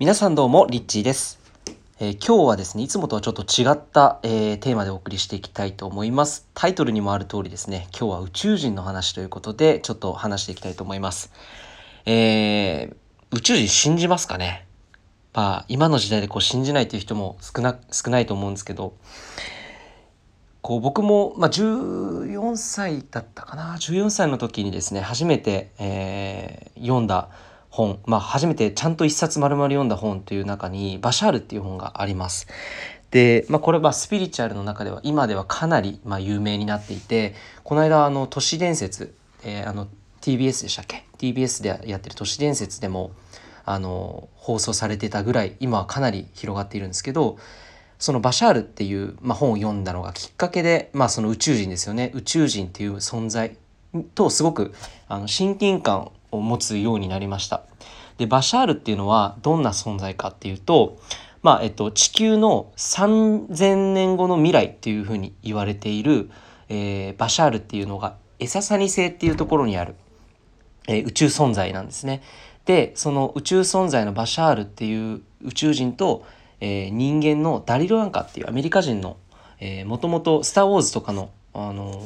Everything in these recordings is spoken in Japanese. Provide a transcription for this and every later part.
皆さんどうも、リッチーです。えー今日はですね、いつもとはちょっと違った、えーテーマでお送りしていきたいと思います。タイトルにもある通りですね、今日は宇宙人の話ということで、ちょっと話していきたいと思います。えー宇宙人信じますかね？まあ、今の時代でこう信じないという人も少な、少ないと思うんですけど、こう僕も、まあ、14歳だったかな？14歳の時にですね初めて、えー読んだ本、まあ、初めてちゃんと一冊丸々読んだ本という中に「バシャール」っていう本があります。で、まあ、これはスピリチュアルの中では今ではかなり、まあ、有名になっていてこの間あの都市伝説、えーあの TBS でしたっけ？TBS でやってる都市伝説でもあの放送されてたぐらい今はかなり広がっているんですけどそのバシャールっていう、まあ、本を読んだのがきっかけで、まあ、その宇宙人ですよね宇宙人っていう存在とすごくあの親近感を持つようになりました。でバシャールっていうのはどんな存在かっていうと、まあえっと、地球の3,000年後の未来っていうふうに言われている、えーバシャールっていうのがエササニ星っていうところにある、えー宇宙存在なんですね。でその宇宙存在のバシャールっていう宇宙人と、えー人間のダリル・アンカっていうアメリカ人のもともと「スター・ウォーズ」とかの、あの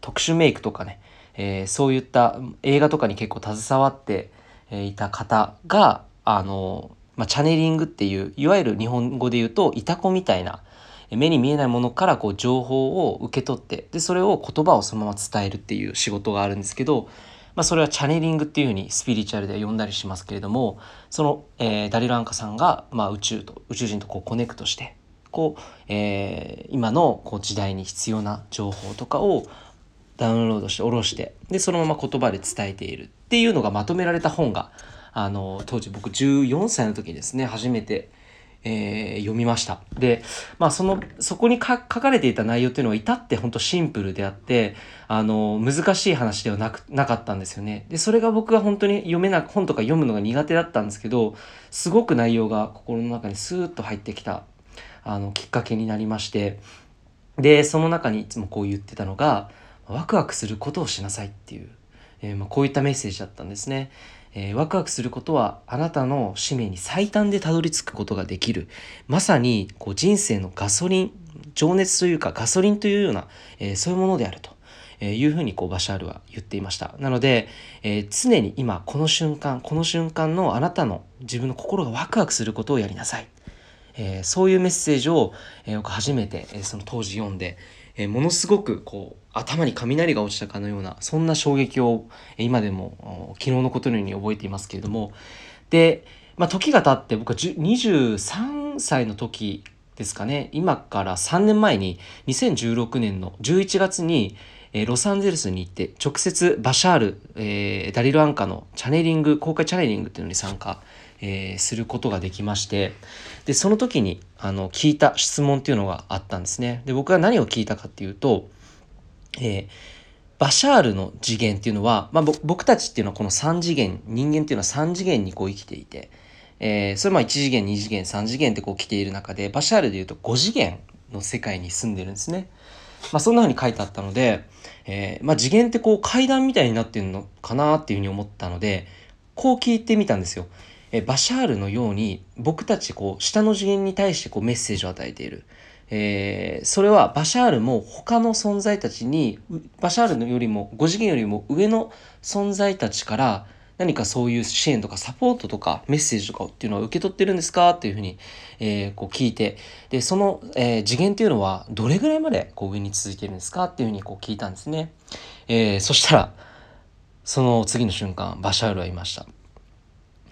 特殊メイクとかね、えーそういった映画とかに結構携わっていた方があの、まあ、チャネリングっていういわゆる日本語で言うとイタコみたいな目に見えないものからこう情報を受け取ってでそれを言葉をそのまま伝えるっていう仕事があるんですけど、まあ、それはチャネリングっていうふうにスピリチュアルで呼んだりしますけれどもその、えーダリル・アンカさんが、まあ、宇宙と宇宙人とこうコネクトしてこう、えー今のこう時代に必要な情報とかをダウンロードして下ろしてでそのまま言葉で伝えているっていうのがまとめられた本があの当時僕14歳の時にですね初めて、えー読みました。でまあそのそこに書かれていた内容っていうのは至って本当シンプルであってあの難しい話ではなくなかったんですよね。でそれが僕が本当に読めな本とか読むのが苦手だったんですけどすごく内容が心の中にスーッと入ってきたあのきっかけになりましてでその中にいつもこう言ってたのがワクワクすることをしなさいっていう、えーまあ、こういったメッセージだったんですね、えーワクワクすることはあなたの使命に最短でたどり着くことができる。まさにこう人生のガソリン情熱というかガソリンというような、えーそういうものであるとえいうふうにこうバシャールは言っていました。なので、えー常に今この瞬間この瞬間のあなたの自分の心がワクワクすることをやりなさい。えそういうメッセージを、えー僕初めて、えその当時読んで、えものすごくこう頭に雷が落ちたかのようなそんな衝撃を、今でも昨日のことのように覚えていますけれども。で、まあ、時が経って僕は23歳の時ですかね。今から3年前に2016年の11月に、えロサンゼルスに行って直接バシャール、えーダリル・アンカのチャネリング公開チャネリングっていうのに参加、えーすることができまして。でその時にあの聞いた質問っていうのがあったんですね。で僕が何を聞いたかっていうと、えーバシャールの次元っていうのは、まあ、僕たちっていうのはこの3次元人間っていうのは3次元にこう生きていて、えーそれまあ1次元2次元3次元ってこう来ている中でバシャールでいうと5次元の世界に住んでるんですね。まあ、そんな風に書いてあったので、えーまあ、次元ってこう階段みたいになってるのかなっていうふうに思ったのでこう聞いてみたんですよ。えバシャールのように僕たちこう下の次元に対してこうメッセージを与えている。えーそれはバシャールも他の存在たちにバシャールよりも5次元よりも上の存在たちから何かそういう支援とかサポートとかメッセージとかっていうのは受け取ってるんですかっていうふうに、えーこう聞いてでその、えー次元っていうのはどれぐらいまでこう上に続いてるんですかっていうふうにこう聞いたんですね、えーそしたらその次の瞬間バシャールは言いました、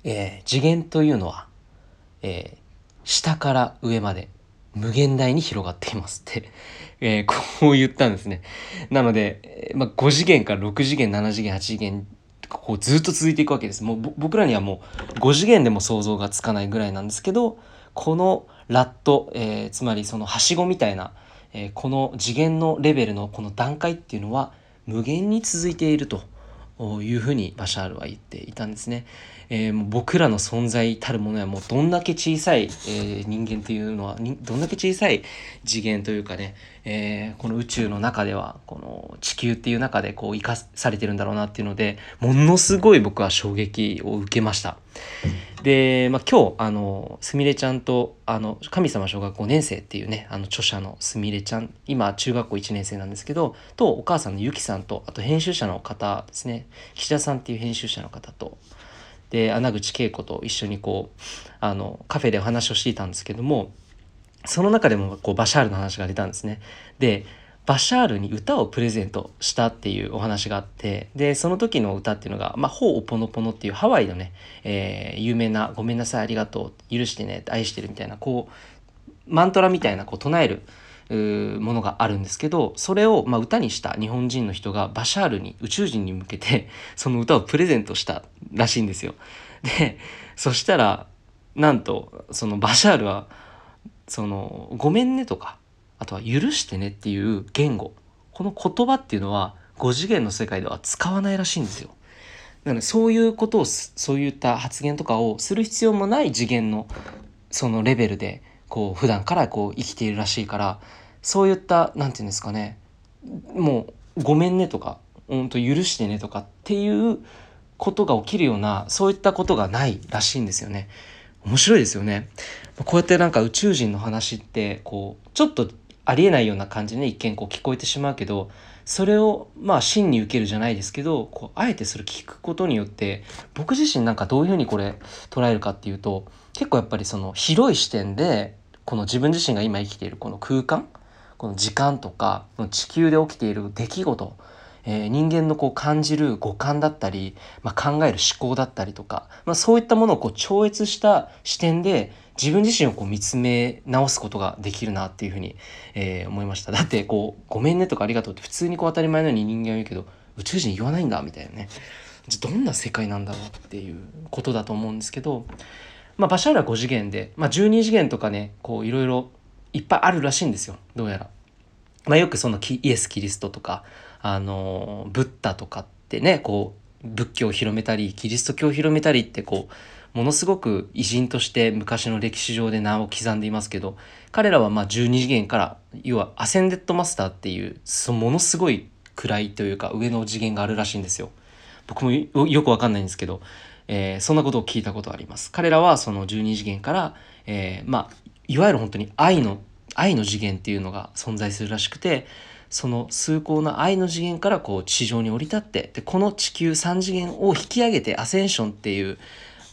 えー次元というのは、えー下から上まで。無限大に広がっていますって、えーこう言ったんですね。なので、まあ、5次元から6次元、7次元、8次元、こうずっと続いていくわけです。もう僕らにはもう5次元でも想像がつかないぐらいなんですけど、このラット、えーつまりそのはしごみたいな、えーこの次元のレベルのこの段階っていうのは無限に続いているというふうにバシャールは言っていたんですね。えー、もう僕らの存在たるものはもうどんだけ小さい、えー、人間というのはどんだけ小さい次元というかね、えー、この宇宙の中ではこの地球っていう中でこう生かされてるんだろうなっていうのでものすごい僕は衝撃を受けました。で、まあ、今日あのすみれちゃんとあの神様小学5年生っていうねあの著者のすみれちゃん今中学校1年生なんですけどとお母さんのゆきさんとあと編集者の方ですね岸田さんっていう編集者の方とで穴口恵子と一緒にこうあのカフェでお話をしていたんですけどもその中でもこうバシャールの話が出たんですね。でバシャールに歌をプレゼントしたっていうお話があってでその時の歌っていうのが「まあ、ほうおぽのぽの」っていうハワイのね、えー、有名な「ごめんなさいありがとう許してね愛してる」みたいなこうマントラみたいなこう唱えるものがあるんですけどそれをま歌にした日本人の人がバシャールに宇宙人に向けて その歌をプレゼントしたらしいんですよ。でそしたらなんとそのバシャールはその「ごめんね」とかあとは「許してね」っていう言語この言葉っていうのは5次元の世界では使わないらしいんですよ。なのでそういうことをそういった発言とかをする必要もない次元のそのレベルでこう普段からこう生きているらしいからそういった何て言うんですかねもう「ごめんね」とか「うんと許してね」とかっていうことが起きるようなそういったことがないらしいんですよね。面白いですよね。こうやってなんか宇宙人の話ってこうちょっとありえないような感じでね一見こう聞こえてしまうけどそれをまあ真に受けるじゃないですけどこうあえてそれ聞くことによって僕自身なんかどういうふうにこれ捉えるかっていうと結構やっぱりその広い視点でこの自分自身が今生きているこの空間この時間とか地球で起きている出来事、えー、人間のこう感じる五感だったり、まあ、考える思考だったりとか、まあ、そういったものをこう超越した視点で自分自身をこう見つめ直すことができるなっていうふうに、えー、思いました。だってこう「ごめんね」とか「ありがとう」って普通にこう当たり前のように人間は言うけど宇宙人言わないんだみたいなね。じゃどんな世界なんだろうっていうことだと思うんですけどまあ、バシャールは5次元で、まあ、12次元とかねこういろいろいっぱいあるらしいんですよどうやら。まあ、よくそのイエス・キリストとかあのブッダとかってねこう仏教を広めたりキリスト教を広めたりってこうものすごく偉人として昔の歴史上で名を刻んでいますけど彼らはまあ12次元から要はアセンデッドマスターっていうそものすごい位というか上の次元があるらしいんですよ。僕もよくわかんないんですけどえー、そんなことを聞いたことあります。彼らはその12次元から、えー、まあ、いわゆる本当に愛の、愛の次元っていうのが存在するらしくて、その崇高な愛の次元からこう地上に降り立って、で、この地球3次元を引き上げてアセンションっていう、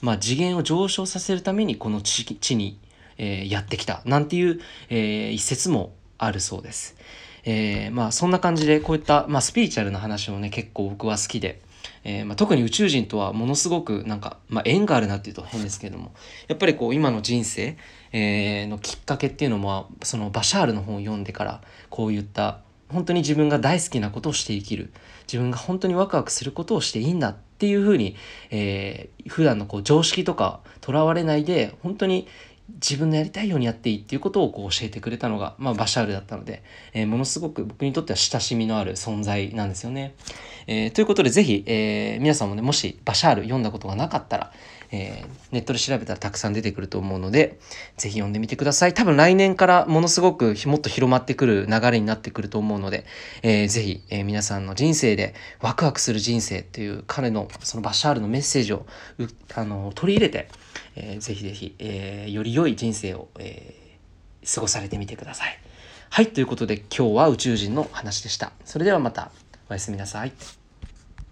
まあ、次元を上昇させるためにこの地地に、えー、やってきたなんていう、えー、一説もあるそうです。えー、まあそんな感じでこういった、まあ、スピリチュアルな話もね結構僕は好きで、えー、まあ、特に宇宙人とはものすごくなんか、まあ、縁があるなっていうと変ですけれどもやっぱりこう今の人生、えー、のきっかけっていうのもそのバシャールの本を読んでからこういった本当に自分が大好きなことをして生きる自分が本当にワクワクすることをしていいんだっていうふうに、えー、普段のこう常識とかとらわれないで本当に自分のやりたいようにやっていいっていうことをこう教えてくれたのが、まあ、バシャールだったので、えー、ものすごく僕にとっては親しみのある存在なんですよね。えー、ということでぜひ、えー、皆さんもねもしバシャール読んだことがなかったら、えネットで調べたらたくさん出てくると思うのでぜひ読んでみてください。多分来年からものすごくもっと広まってくる流れになってくると思うので、えー、ぜひ、え皆さんの人生でワクワクする人生っていう彼のそのバシャールのメッセージをあの取り入れてえー、ぜひぜひ、え、より良い人生を、えー、過ごされてみてください。はい、ということで今日は宇宙人の話でした。それではまたおやすみなさい。